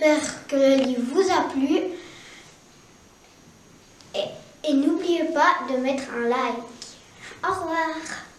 j'espère que le livre vous a plu. Et, et n'oubliez pas de mettre un like. Au revoir.